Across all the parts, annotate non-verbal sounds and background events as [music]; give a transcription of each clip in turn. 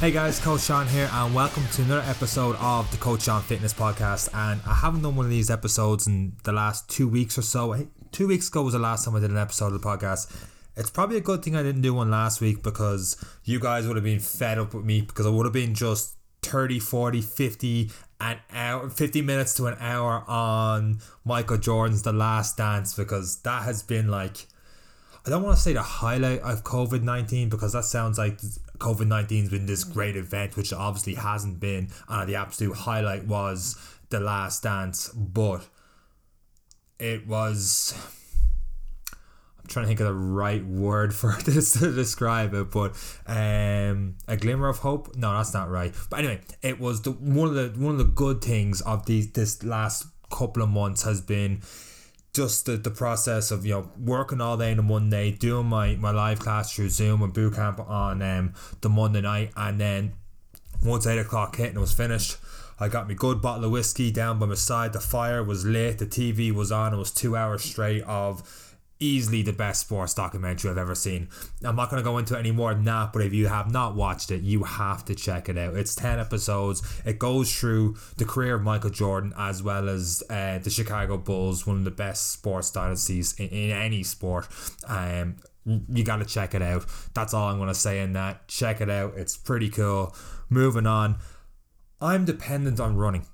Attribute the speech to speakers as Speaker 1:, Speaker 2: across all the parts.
Speaker 1: Hey guys, Coach Sean here, and welcome to another episode of the Coach Sean Fitness Podcast. And I haven't done one of these episodes in the last two weeks or so. Two weeks ago was the last time I did an episode of the podcast. It's probably a good thing I didn't do one last week because you guys would have been fed up with me because I would have been just 30, 40, 50 an hour 50 minutes to an hour on Michael Jordan's The Last Dance because that has been like I don't want to say the highlight of COVID 19 because that sounds like COVID 19 has been this great event, which obviously hasn't been. And the absolute highlight was The Last Dance, but it was. I'm trying to think of the right word for [laughs] this to describe it, but um, a glimmer of hope. No, that's not right. But anyway, it was the one of the one of the good things of these this last couple of months has been just the, the process of you know working all day on a Monday, doing my, my live class through Zoom and boot camp on um, the Monday night, and then once eight o'clock hit and it was finished, I got my good bottle of whiskey down by my side. The fire was lit, the TV was on. It was two hours straight of easily the best sports documentary I've ever seen. I'm not going to go into it any more than that, but if you have not watched it, you have to check it out. It's 10 episodes. It goes through the career of Michael Jordan as well as uh, the Chicago Bulls, one of the best sports dynasties in, in any sport. Um, you got to check it out. That's all I'm going to say in that. Check it out. It's pretty cool. Moving on. I'm dependent on running.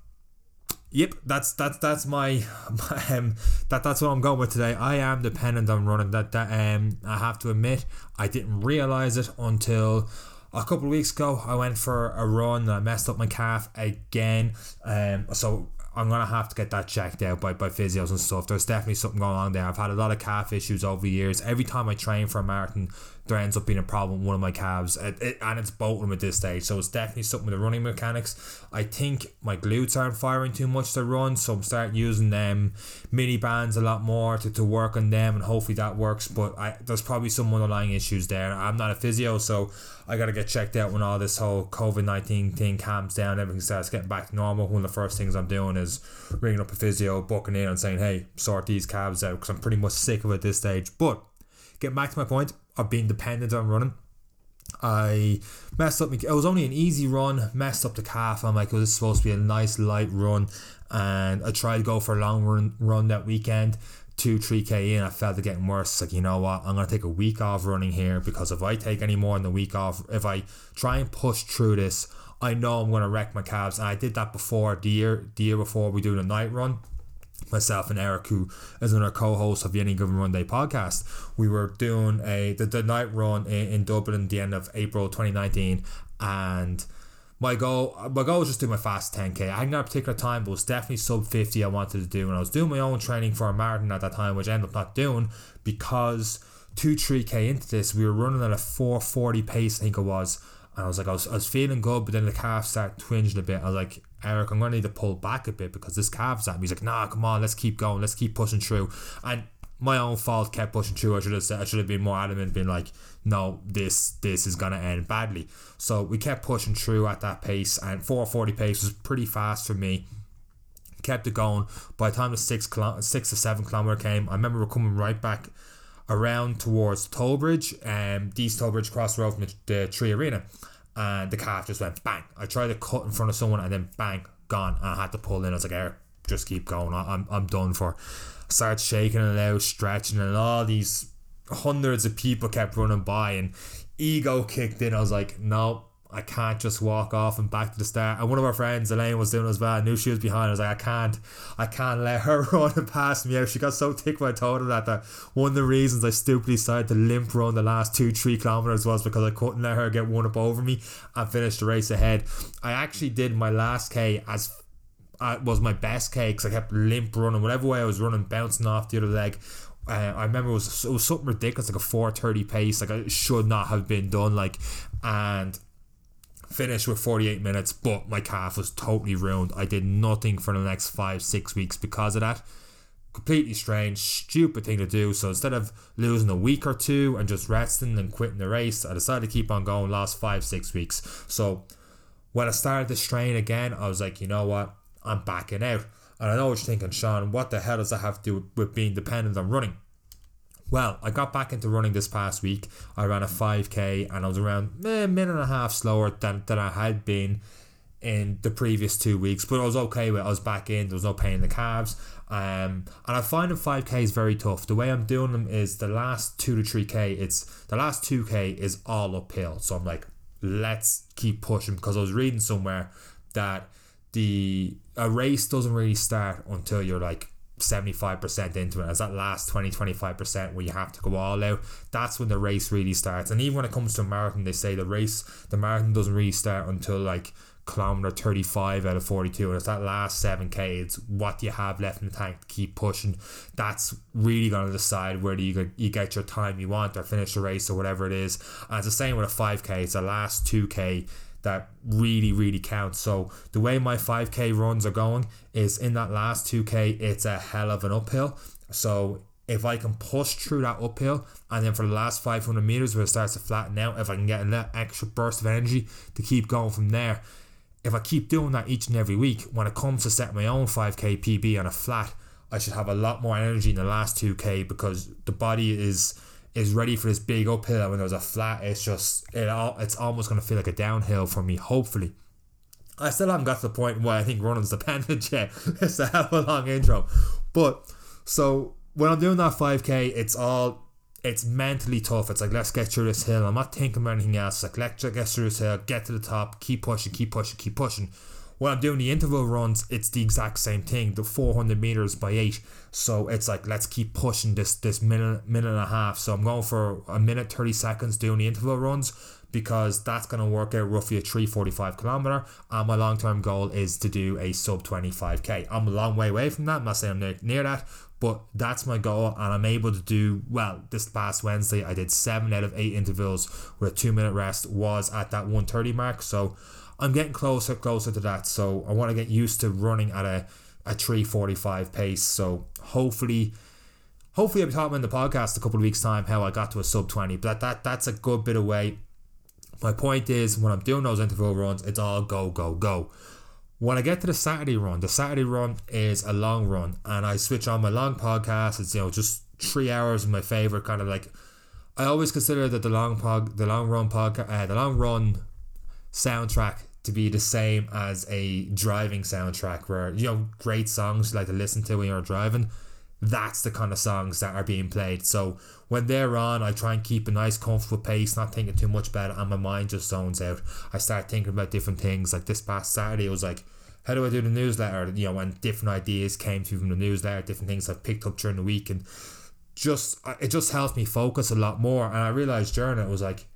Speaker 1: Yep, that's that's that's my, [laughs] my um, that that's what I'm going with today. I am dependent on running. That that um I have to admit I didn't realize it until a couple of weeks ago. I went for a run and I messed up my calf again. Um, so I'm gonna have to get that checked out by, by physios and stuff. There's definitely something going on there. I've had a lot of calf issues over the years. Every time I train for a marathon, there ends up being a problem with one of my calves, it, it, and it's bolting at this stage. So it's definitely something with the running mechanics. I think my glutes aren't firing too much to run, so I'm starting using them mini bands a lot more to, to work on them, and hopefully that works. But I, there's probably some underlying issues there. I'm not a physio, so I got to get checked out when all this whole COVID 19 thing calms down, everything starts getting back to normal. One of the first things I'm doing is ringing up a physio, booking in, and saying, hey, sort these calves out because I'm pretty much sick of it at this stage. But getting back to my point of being dependent on running. I messed up. it was only an easy run. Messed up the calf. I'm like, it was supposed to be a nice light run, and I tried to go for a long run run that weekend. Two, three k in, I felt it getting worse. Like you know what, I'm gonna take a week off running here because if I take any more than a week off, if I try and push through this, I know I'm gonna wreck my calves. And I did that before the year, the year before we do the night run myself and Eric, who is another co-host of the Any Given Runday podcast, we were doing a the, the night run in, in Dublin at the end of April 2019, and my goal my goal was just do my fast 10k. I had not a particular time, but it was definitely sub 50 I wanted to do, and I was doing my own training for a marathon at that time, which I ended up not doing because two 3k into this, we were running at a 440 pace, I think it was. And I was like, I was, I was feeling good, but then the calf started twinging a bit. I was like, Eric, I'm going to need to pull back a bit because this calf's at me. He's like, nah, come on, let's keep going, let's keep pushing through. And my own fault, kept pushing through. I should have said, I should have been more adamant, being like, no, this this is gonna end badly. So we kept pushing through at that pace, and 440 pace was pretty fast for me. Kept it going. By the time the six six to seven kilometer came, I remember we're coming right back around towards Tollbridge, um, East Tollbridge cross road from the, the 3Arena and the calf just went bang. I tried to cut in front of someone and then bang, gone. And I had to pull in. I was like, Eric, just keep going. I'm, I'm done for. I started shaking it out, stretching, and all these hundreds of people kept running by, and ego kicked in. I was like, no, I can't just walk off and back to the start. And one of our friends, Elaine, was doing as well. I knew she was behind. I was like, I can't, I can't let her [laughs] run pass me. She got so thick when I told her that. That one of the reasons I stupidly decided to limp run the last two, three kilometers was because I couldn't let her get one up over me and finish the race ahead. I actually did my last K as uh, was my best K because I kept limp running. Whatever way I was running, bouncing off the other leg. Uh, I remember it was it was something ridiculous, like a four thirty pace, like it should not have been done. Like, and finished with 48 minutes, but my calf was totally ruined. I did nothing for the next five, six weeks because of that. Completely strange, stupid thing to do. So instead of losing a week or two and just resting and quitting the race, I decided to keep on going last five, six weeks. So when I started to strain again, I was like, you know what? I'm backing out. And I know what you're thinking, Sean, what the hell does that have to do with being dependent on running? Well, I got back into running this past week. I ran a 5k and I was around eh, a minute and a half slower than, than I had been in the previous two weeks, but I was okay with it. I was back in, there was no pain in the calves. Um, and I find them 5k is very tough. The way I'm doing them is the last 2 to 3k, it's the last 2k is all uphill. So I'm like, let's keep pushing because I was reading somewhere that the a race doesn't really start until you're like 75% into it. As that last 20 25% where you have to go all out. That's when the race really starts. And even when it comes to marathon they say the race the marathon doesn't really start until like kilometer 35 out of 42 and it's that last 7k it's what you have left in the tank to keep pushing. That's really going to decide whether you get, you get your time you want or finish the race or whatever it is. And it's the same with a 5k it's the last 2k that really really counts. So the way my 5k runs are going is in that last 2k it's a hell of an uphill. So if I can push through that uphill and then for the last 500 meters where it starts to flatten out if I can get a little extra burst of energy to keep going from there. If I keep doing that each and every week when it comes to set my own 5k PB on a flat I should have a lot more energy in the last 2k because the body is is ready for this big uphill when there's a flat it's just it all it's almost going to feel like a downhill for me hopefully. I still haven't got to the point where I think running's dependent [laughs] yet it's a hell of a long intro. But so when I'm doing that 5k it's all it's mentally tough. It's like let's get through this hill. I'm not thinking about anything else. Like let's get through this hill get to the top keep pushing keep pushing keep pushing when I'm doing the interval runs, it's the exact same thing. The 400 meters by eight. So it's like let's keep pushing this this minute minute and a half. So I'm going for a minute 30 seconds doing the interval runs because that's going to work out roughly a 345 kilometer. And my long term goal is to do a sub 25k. I'm a long way away from that. I'm not saying I'm near, near that, but that's my goal. And I'm able to do well. This past Wednesday, I did seven out of eight intervals with a two minute rest, was at that 130 mark. So I'm getting closer, closer to that. So I want to get used to running at a, a 345 pace. So hopefully, hopefully I'll be talking in the podcast a couple of weeks time how I got to a sub 20. But that, that that's a good bit away. My point is when I'm doing those interval runs, it's all go, go, go. When I get to the Saturday run, the Saturday run is a long run, and I switch on my long podcast. It's you know just three hours of my favorite kind of like. I always consider that the long pod, the long run podcast, uh, the long run soundtrack to be the same as a driving soundtrack where you know great songs you like to listen to when you're driving. That's the kind of songs that are being played. So when they're on I try and keep a nice comfortable pace not thinking too much about it and my mind just zones out. I start thinking about different things. Like this past Saturday it was like how do I do the newsletter? You know and different ideas came through from the newsletter different things I've picked up during the week and just it just helps me focus a lot more. And I realized during it was like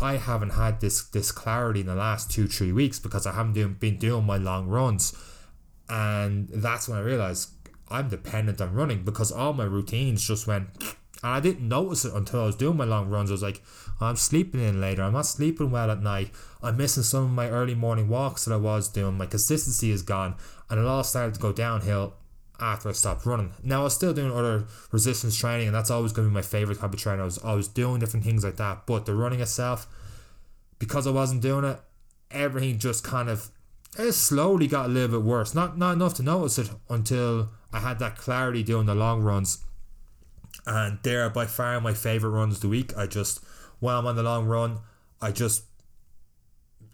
Speaker 1: I haven't had this this clarity in the last two three weeks because I haven't doing, been doing my long runs, and that's when I realized I'm dependent on running because all my routines just went. And I didn't notice it until I was doing my long runs. I was like, I'm sleeping in later. I'm not sleeping well at night. I'm missing some of my early morning walks that I was doing. My consistency is gone. And it all started to go downhill after I stopped running. Now I was still doing other resistance training, and that's always going to be my favorite type of training. I was always doing different things like that, but the running itself, because I wasn't doing it, everything just kind of it slowly got a little bit worse. Not not enough to notice it until I had that clarity doing the long runs, and they're by far my favorite runs of the week. I just while I'm on the long run, I just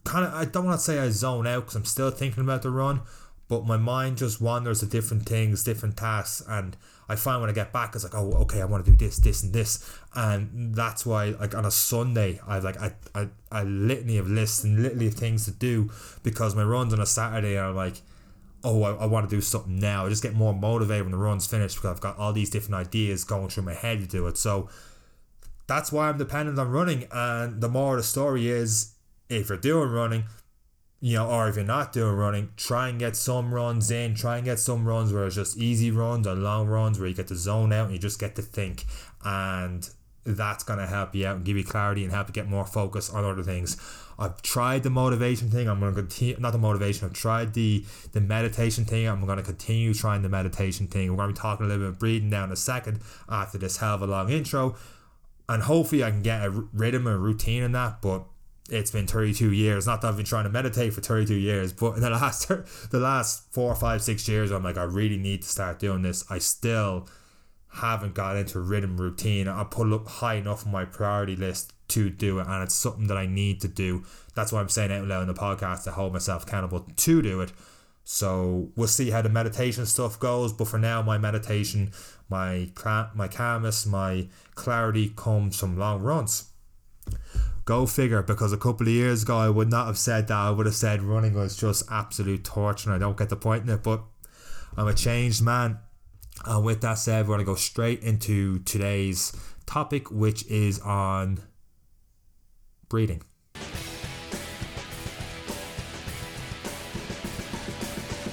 Speaker 1: kind of I don't want to say I zone out because I'm still thinking about the run, but my mind just wanders to different things, different tasks, and I find when I get back, it's like, oh, okay, I want to do this, this, and this, and that's why, like on a Sunday, I've like a, a, a litany of lists and litany of things to do because my runs on a Saturday are like, oh, I, I want to do something now. I just get more motivated when the run's finished because I've got all these different ideas going through my head to do it. So that's why I'm dependent on running. And the more the story is, if you're doing running, you know, or if you're not doing running, try and get some runs in. Try and get some runs where it's just easy runs or long runs where you get to zone out and you just get to think. And that's going to help you out and give you clarity and help you get more focus on other things. I've tried the motivation thing. I'm going to continue, not the motivation, I've tried the, the meditation thing. I'm going to continue trying the meditation thing. We're going to be talking a little bit of breathing down in a second after this hell of a long intro. And hopefully I can get a rhythm and routine in that. But it's been 32 years. Not that I've been trying to meditate for 32 years, but in the [laughs] last the last four, five, six years, I'm like, I really need to start doing this. I still haven't got into rhythm routine. I put it up high enough on my priority list to do it, and it's something that I need to do. That's why I'm saying out loud in the podcast to hold myself accountable to do it. So we'll see how the meditation stuff goes. But for now, my meditation, my my calmness, my clarity comes from long runs. Go figure, because a couple of years ago I would not have said that. I would have said running was just absolute torture and I don't get the point in it. But I'm a changed man. And with that said, we're going to go straight into today's topic, which is on breathing.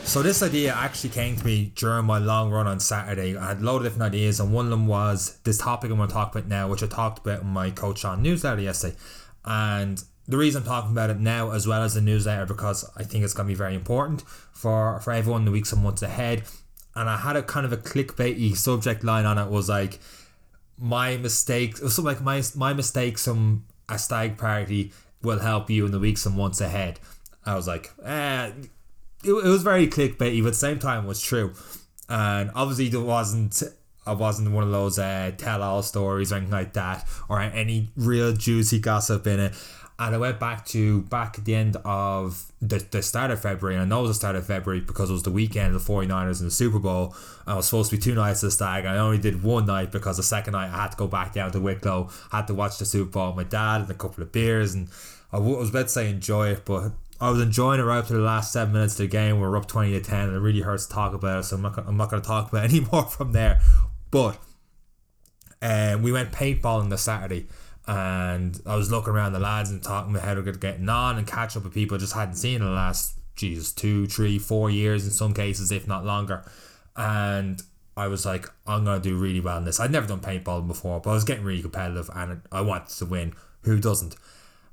Speaker 1: So this idea actually came to me during my long run on Saturday. I had a load of different ideas, and one of them was this topic I'm going to talk about now, which I talked about in my Coach on newsletter yesterday. And the reason I'm talking about it now, as well as the newsletter, because I think it's going to be very important for for everyone in the weeks and months ahead. And I had a kind of a clickbaity subject line on it was like my mistakes, was something like my my mistakes from a stag party will help you in the weeks and months ahead. I was like, eh it, it was very clickbaity, but at the same time, it was true. And obviously, there wasn't. I wasn't one of those uh, tell-all stories or anything like that, or any real juicy gossip in it. And I went back to back at the end of the, the start of February, and I know it was the start of February because it was the weekend of the 49ers in the Super Bowl. I was supposed to be two nights at the stag. I only did one night because the second night I had to go back down to Wicklow, had to watch the Super Bowl with my dad and a couple of beers. And I was about to say enjoy it, but I was enjoying it right up to the last seven minutes of the game. We are up twenty to ten, and it really hurts to talk about it. So I'm not. I'm not going to talk about it [laughs] anymore from there. But um, we went paintballing the Saturday, and I was looking around the lads and talking about how they're getting on and catch up with people I just hadn't seen in the last Jesus two, three, four years in some cases, if not longer. And I was like, I'm gonna do really well in this. I'd never done paintballing before, but I was getting really competitive, and I wanted to win. Who doesn't?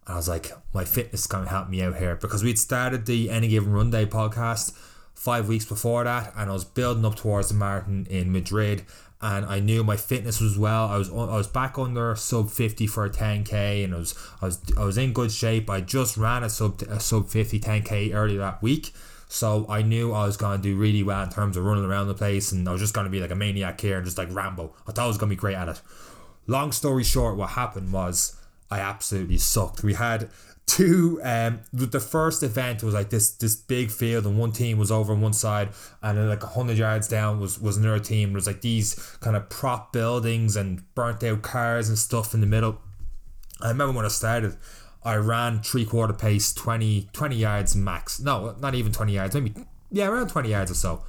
Speaker 1: I was like, my fitness to help me out here because we'd started the Any Given Runday podcast five weeks before that, and I was building up towards the marathon in Madrid. And I knew my fitness was well. I was I was back under sub fifty for a ten k, and I was I was I was in good shape. I just ran a sub a sub 50 10 k earlier that week, so I knew I was to do really well in terms of running around the place, and I was just to be like a maniac here and just like Rambo. I thought I was to be great at it. Long story short, what happened was I absolutely sucked. We had two um the first event was like this this big field and one team was over on one side and then like 100 yards down was was another team. There was like these kind of prop buildings and burnt out cars and stuff in the middle. I remember when i started i ran three quarter pace 20 20 yards max. No not even 20 yards maybe yeah around 20 yards or so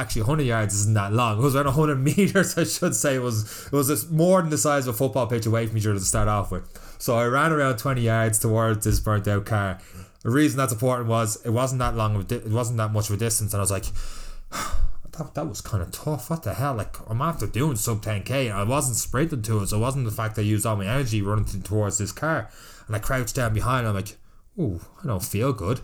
Speaker 1: actually 100 yards isn't that long. It was around 100 [laughs] meters, I should say. It was it was more than the size of a football pitch away from each other to start off with. So I ran around 20 yards towards this burnt out car. The reason that's important was it wasn't that long it wasn't that much of a distance, and I was like. [sighs] That, that was kind of tough. What the hell? Like, I'm after doing sub 10k. I wasn't sprinting to it, so it wasn't the fact I used all my energy running towards this car. And I crouched down behind. I'm like, oh, I don't feel good.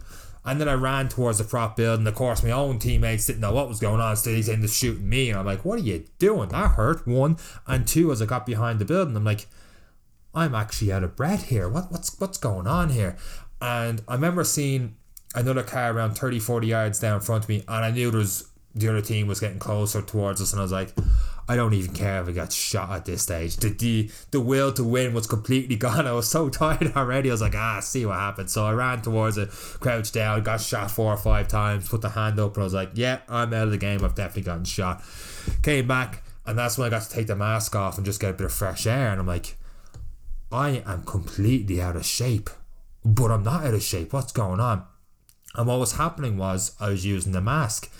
Speaker 1: And then I ran towards the prop building. Of course, my own teammates didn't know what was going on, so they ended up shooting me. And I'm like, what are you doing? That hurt. One. And two, as I got behind the building, I'm like, I'm actually out of breath here. What, what's, what's going on here? And I remember seeing another car around 30, 40 yards down front of me, and I knew there was the other team was getting closer towards us, and I was like, I don't even care if I get shot at this stage. The, the the will to win was completely [laughs] gone. I was so tired already. I was like, ah, see what happens. So I ran towards it, crouched down, got shot four or five times, put the hand up, and I was like, yeah, I'm out of the game. I've definitely gotten shot. Came back, and that's when I got to take the mask off and just get a bit of fresh air. And I'm like, I am completely out of shape, but I'm not out of shape. What's going on? And what was happening was I was using the mask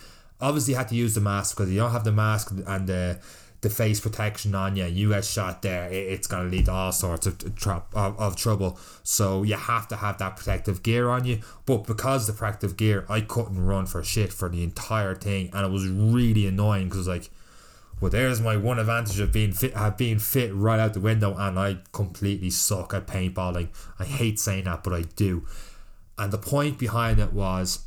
Speaker 1: obviously had to use the mask because you don't have the mask and the the face protection on you, you get shot there, it's going to lead to all sorts of, tra- of, of trouble. So you have to have that protective gear on you. But because the protective gear, I couldn't run for shit for the entire thing, and it was really annoying because like, well, there's my one advantage of being fit, have being fit right out the window, and I completely suck at paintballing. I hate saying that, but I do. And the point behind it was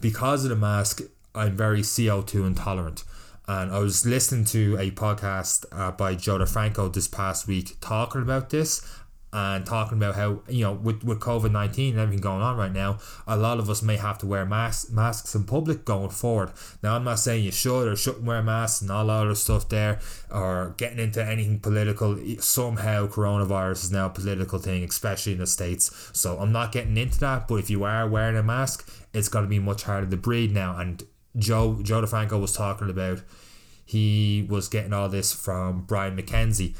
Speaker 1: because of the mask, I'm very CO2 intolerant. And I was listening to a podcast uh, by Joe DeFranco this past week talking about this. and talking about how you know with, with COVID nineteen and everything going on right now, a lot of us may have to wear masks masks in public going forward. Now I'm not saying you should or shouldn't wear masks and all that other stuff there, or getting into anything political. Somehow coronavirus is now a political thing, especially in the states. So I'm not getting into that. But if you are wearing a mask, it's going to be much harder to breathe now. And Joe Joe DeFranco was talking about he was getting all this from Brian MacKenzie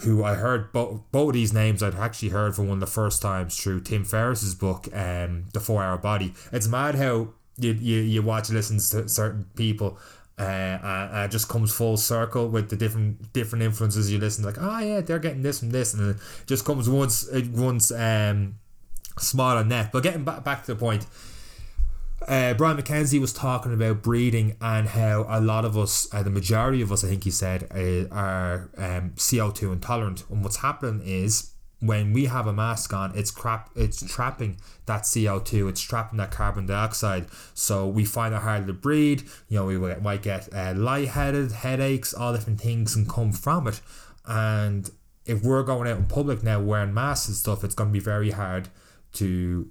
Speaker 1: who I heard both both of these names I'd actually heard for one of the first times through Tim Ferriss's book, um, The Four Hour Body. It's mad how you you, you watch listen to certain people uh, and, it just comes full circle with the different different influences you listen like oh yeah they're getting this from this and it just comes once once um small and net but getting back back to the point uh, Brian MacKenzie was talking about breeding and how a lot of us, uh, the majority of us, I think he said, uh, are um, CO2 intolerant. And what's happening is when we have a mask on, it's crap. It's trapping that CO2. It's trapping that carbon dioxide. So we find it harder to breathe. You know, we might get uh, lightheaded, headaches, all different things can come from it. And if we're going out in public now wearing masks and stuff, it's going to be very hard to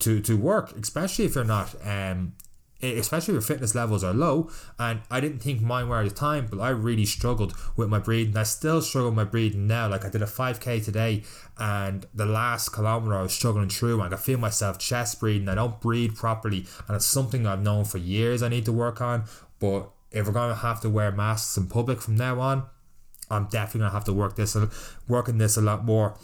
Speaker 1: to to work, especially if you're not um especially if your fitness levels are low. And I didn't think mine were at the time, but I really struggled with my breathing. I still struggle with my breathing now. Like I did a 5k today, and the last kilometer I was struggling through. I could feel myself chest breathing. I don't breathe properly, and it's something I've known for years. I need to work on. But if we're gonna have to wear masks in public from now on, I'm definitely gonna have to work this, working this a lot more.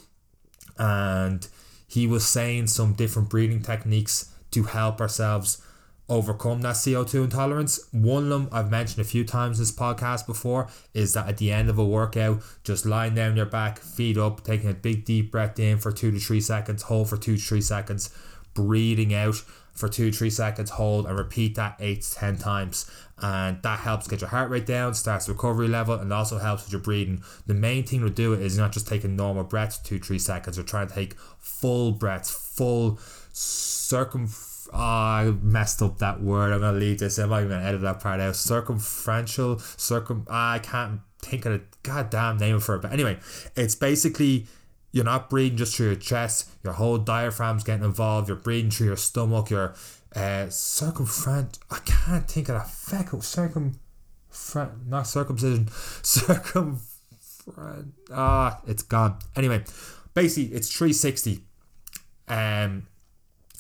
Speaker 1: And he was saying some different breathing techniques to help ourselves overcome that CO2 intolerance. One of them I've mentioned a few times in this podcast before is that at the end of a workout, just lying down your back, feet up, taking a big deep breath in for two to three seconds, hold for two to three seconds, breathing out for two three seconds, hold and repeat that eight to ten times. And that helps get your heart rate down, starts recovery level, and also helps with your breathing. The main thing to do it is not just taking normal breaths two, three seconds, or trying to take full breaths, full circum. Oh, ah, I messed up that word. I'm gonna leave this. I'm not even gonna edit that part out. Circumferential, circum. I can't think of the goddamn name for it. But anyway, it's basically you're not breathing just through your chest. Your whole diaphragm's getting involved. You're breathing through your stomach. Your uh, circumferent. I can't think of that. Feckle. Circum. Not circumcision. [laughs] Circum. Ah, it's gone. Anyway, basically, it's 360. Um,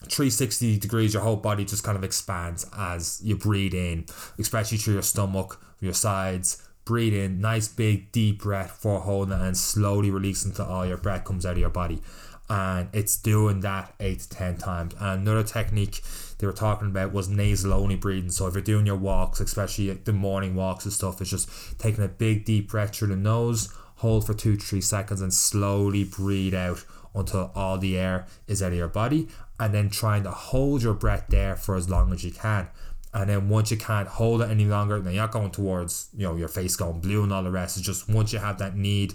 Speaker 1: 360 degrees, your whole body just kind of expands as you breathe in, especially through your stomach, your sides, breathe in, nice big deep breath for holding it and slowly releasing until all your breath comes out of your body. And it's doing that eight to ten times. And another technique they were talking about was nasal only breathing. So if you're doing your walks, especially the morning walks and stuff, it's just taking a big deep breath through the nose, hold for two three seconds, and slowly breathe out until all the air is out of your body, and then trying to hold your breath there for as long as you can. And then once you can't hold it any longer, then you're not going towards, you know, your face going blue and all the rest. It's just once you have that need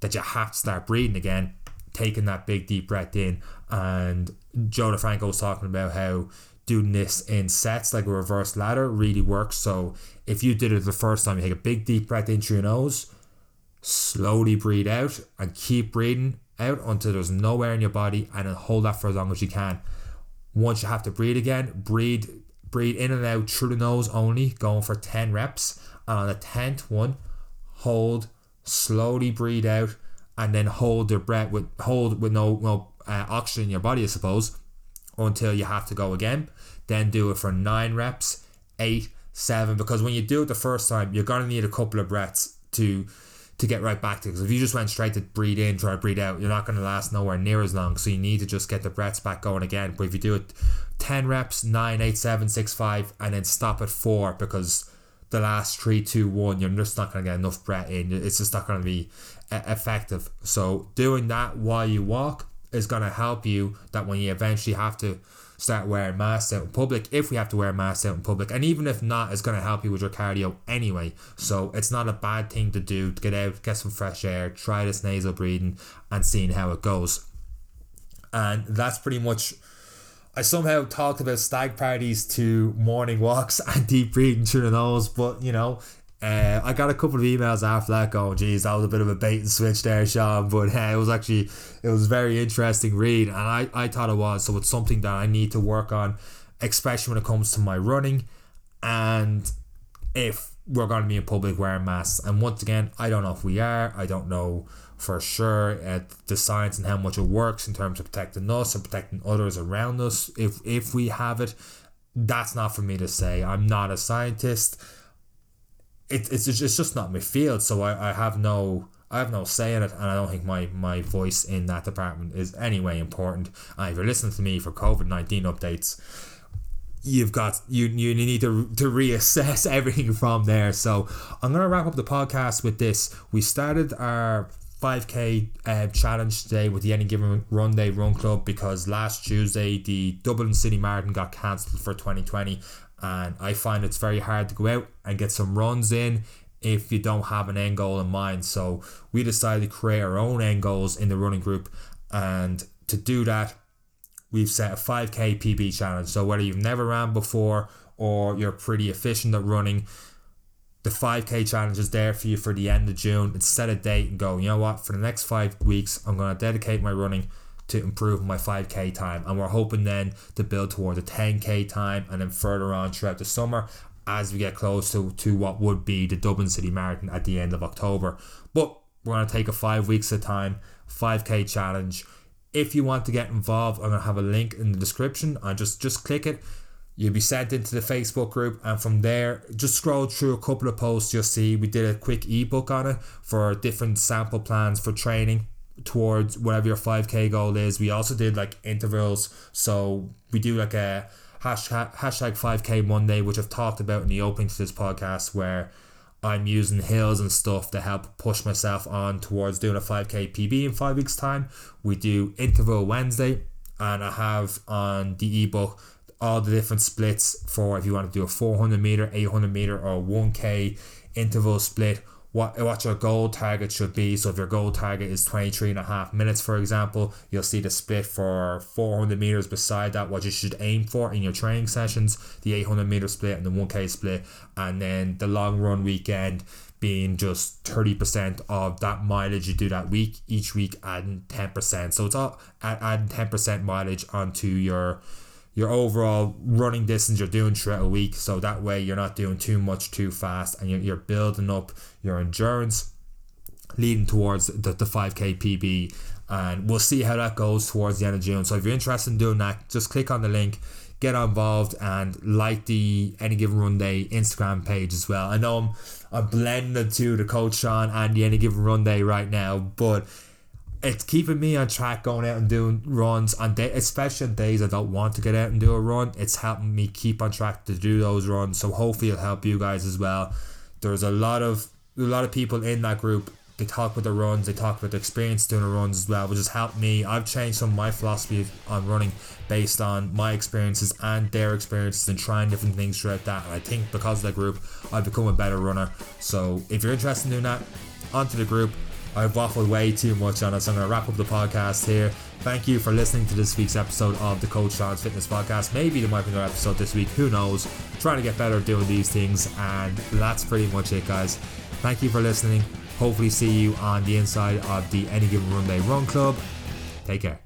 Speaker 1: that you have to start breathing again, taking that big deep breath in. And Joe DeFranco was talking about how doing this in sets like a reverse ladder really works. So if you did it the first time, you take a big deep breath in through your nose, slowly breathe out, and keep breathing out until there's no air in your body, and then hold that for as long as you can. Once you have to breathe again, breathe breathe in and out through the nose only, going for 10 reps. And on the 10th one, hold, slowly breathe out, and then hold your breath with hold with no no uh, oxygen in your body, I suppose, until you have to go again. Then do it for nine reps, eight, seven. Because when you do it the first time, you're gonna need a couple of breaths to to get right back to. Because if you just went straight to breathe in, try to breathe out, you're not to last nowhere near as long. So you need to just get the breaths back going again. But if you do it 10 reps, 9, 8, 7, 6, 5, and then stop at 4 because the last 3, 2, 1, you're just not going to get enough breath in. It's just not going to be effective. So doing that while you walk is going to help you that when you eventually have to start wearing masks out in public if we have to wear masks out in public and even if not it's going to help you with your cardio anyway so it's not a bad thing to do to get out get some fresh air try this nasal breathing and seeing how it goes and that's pretty much I somehow talked about stag parties to morning walks [laughs] and deep breathing through the nose but you know Uh, I got a couple of emails after that going, geez, that was a bit of a bait and switch there, Sean. [laughs] But uh, it was actually it was very interesting read, and I, I thought it was. So it's something that I need to work on, especially when it comes to my running, and if we're going to be in public wearing masks. And once again, I don't know if we are. I don't know for sure at the science and how much it works in terms of protecting us and protecting others around us. If if we have it, that's not for me to say. I'm not a scientist it, it's it's just not my field, so I, I have no I have no say in it, and I don't think my, my voice in that department is anyway important. And if you're listening to me for COVID nineteen updates, you've got you you need to to reassess [laughs] everything from there. So I'm gonna wrap up the podcast with this. We started our 5k uh, challenge today with the Any Given Runday Run Club because last Tuesday the Dublin City Marathon got cancelled for 2020 and I find it's very hard to go out and get some runs in if you don't have an end goal in mind. So we decided to create our own end goals in the running group, and to do that, we've set a 5k PB challenge. So whether you've never ran before or you're pretty efficient at running, the 5k challenge is there for you for the end of June. It's set a date and go, you know what, for the next five weeks, I'm going to dedicate my running to improve my 5k time. And we're hoping then to build towards a 10k time and then further on throughout the summer as we get close to, to what would be the Dublin City Marathon at the end of October. But we're going to take a five weeks at a time 5k challenge. If you want to get involved I'm going to have a link in the description and just just click it You'll be sent into the Facebook group, and from there, just scroll through a couple of posts. You'll see we did a quick ebook on it for different sample plans for training towards whatever your 5k goal is. We also did like intervals. So we do like a hashtag, hashtag 5k Monday, which I've talked about in the opening to this podcast, where I'm using hills and stuff to help push myself on towards doing a 5k PB in five weeks' time. We do interval Wednesday, and I have on the ebook all the different splits for if you want to do a 400 meter, 800 meter, or 1k interval split what what your goal target should be. So if your goal target is 23 and a half minutes, for example, you'll see the split for 400 meters beside that, what you should aim for in your training sessions, the 800 meter split and the 1k split, and then the long run weekend being just 30% of that mileage you do that week, each week adding 10%. So it's all adding 10% mileage onto your your overall running distance you're doing throughout a week. So that way you're not doing too much too fast and you're, you're building up your endurance leading towards the, the 5k PB. And we'll see how that goes towards the end of June. So if you're interested in doing that, just click on the link, get involved, and like the Any Given Runday Instagram page as well. I know I'm, I'm blending two, the Coach Sean and the Any Given Runday right now, but it's keeping me on track going out and doing runs on day, especially on days I don't want to get out and do a run. It's helping me keep on track to do those runs. So hopefully it'll help you guys as well. There's a lot of a lot of people in that group. They talk about the runs, they talk about the experience doing the runs as well, which has helped me. I've changed some of my philosophy on running based on my experiences and their experiences and trying different things throughout that. And I think because of that group, I've become a better runner. So if you're interested in doing that, onto the group I've waffled way too much on it, so I'm going to wrap up the podcast here. Thank you for listening to this week's episode of the Coach Sean's Fitness Podcast. Maybe there might be another episode this week, who knows? Trying to get better at doing these things, and that's pretty much it, guys. Thank you for listening. Hopefully, see you on the inside of the Any Given Runday Run Club. Take care.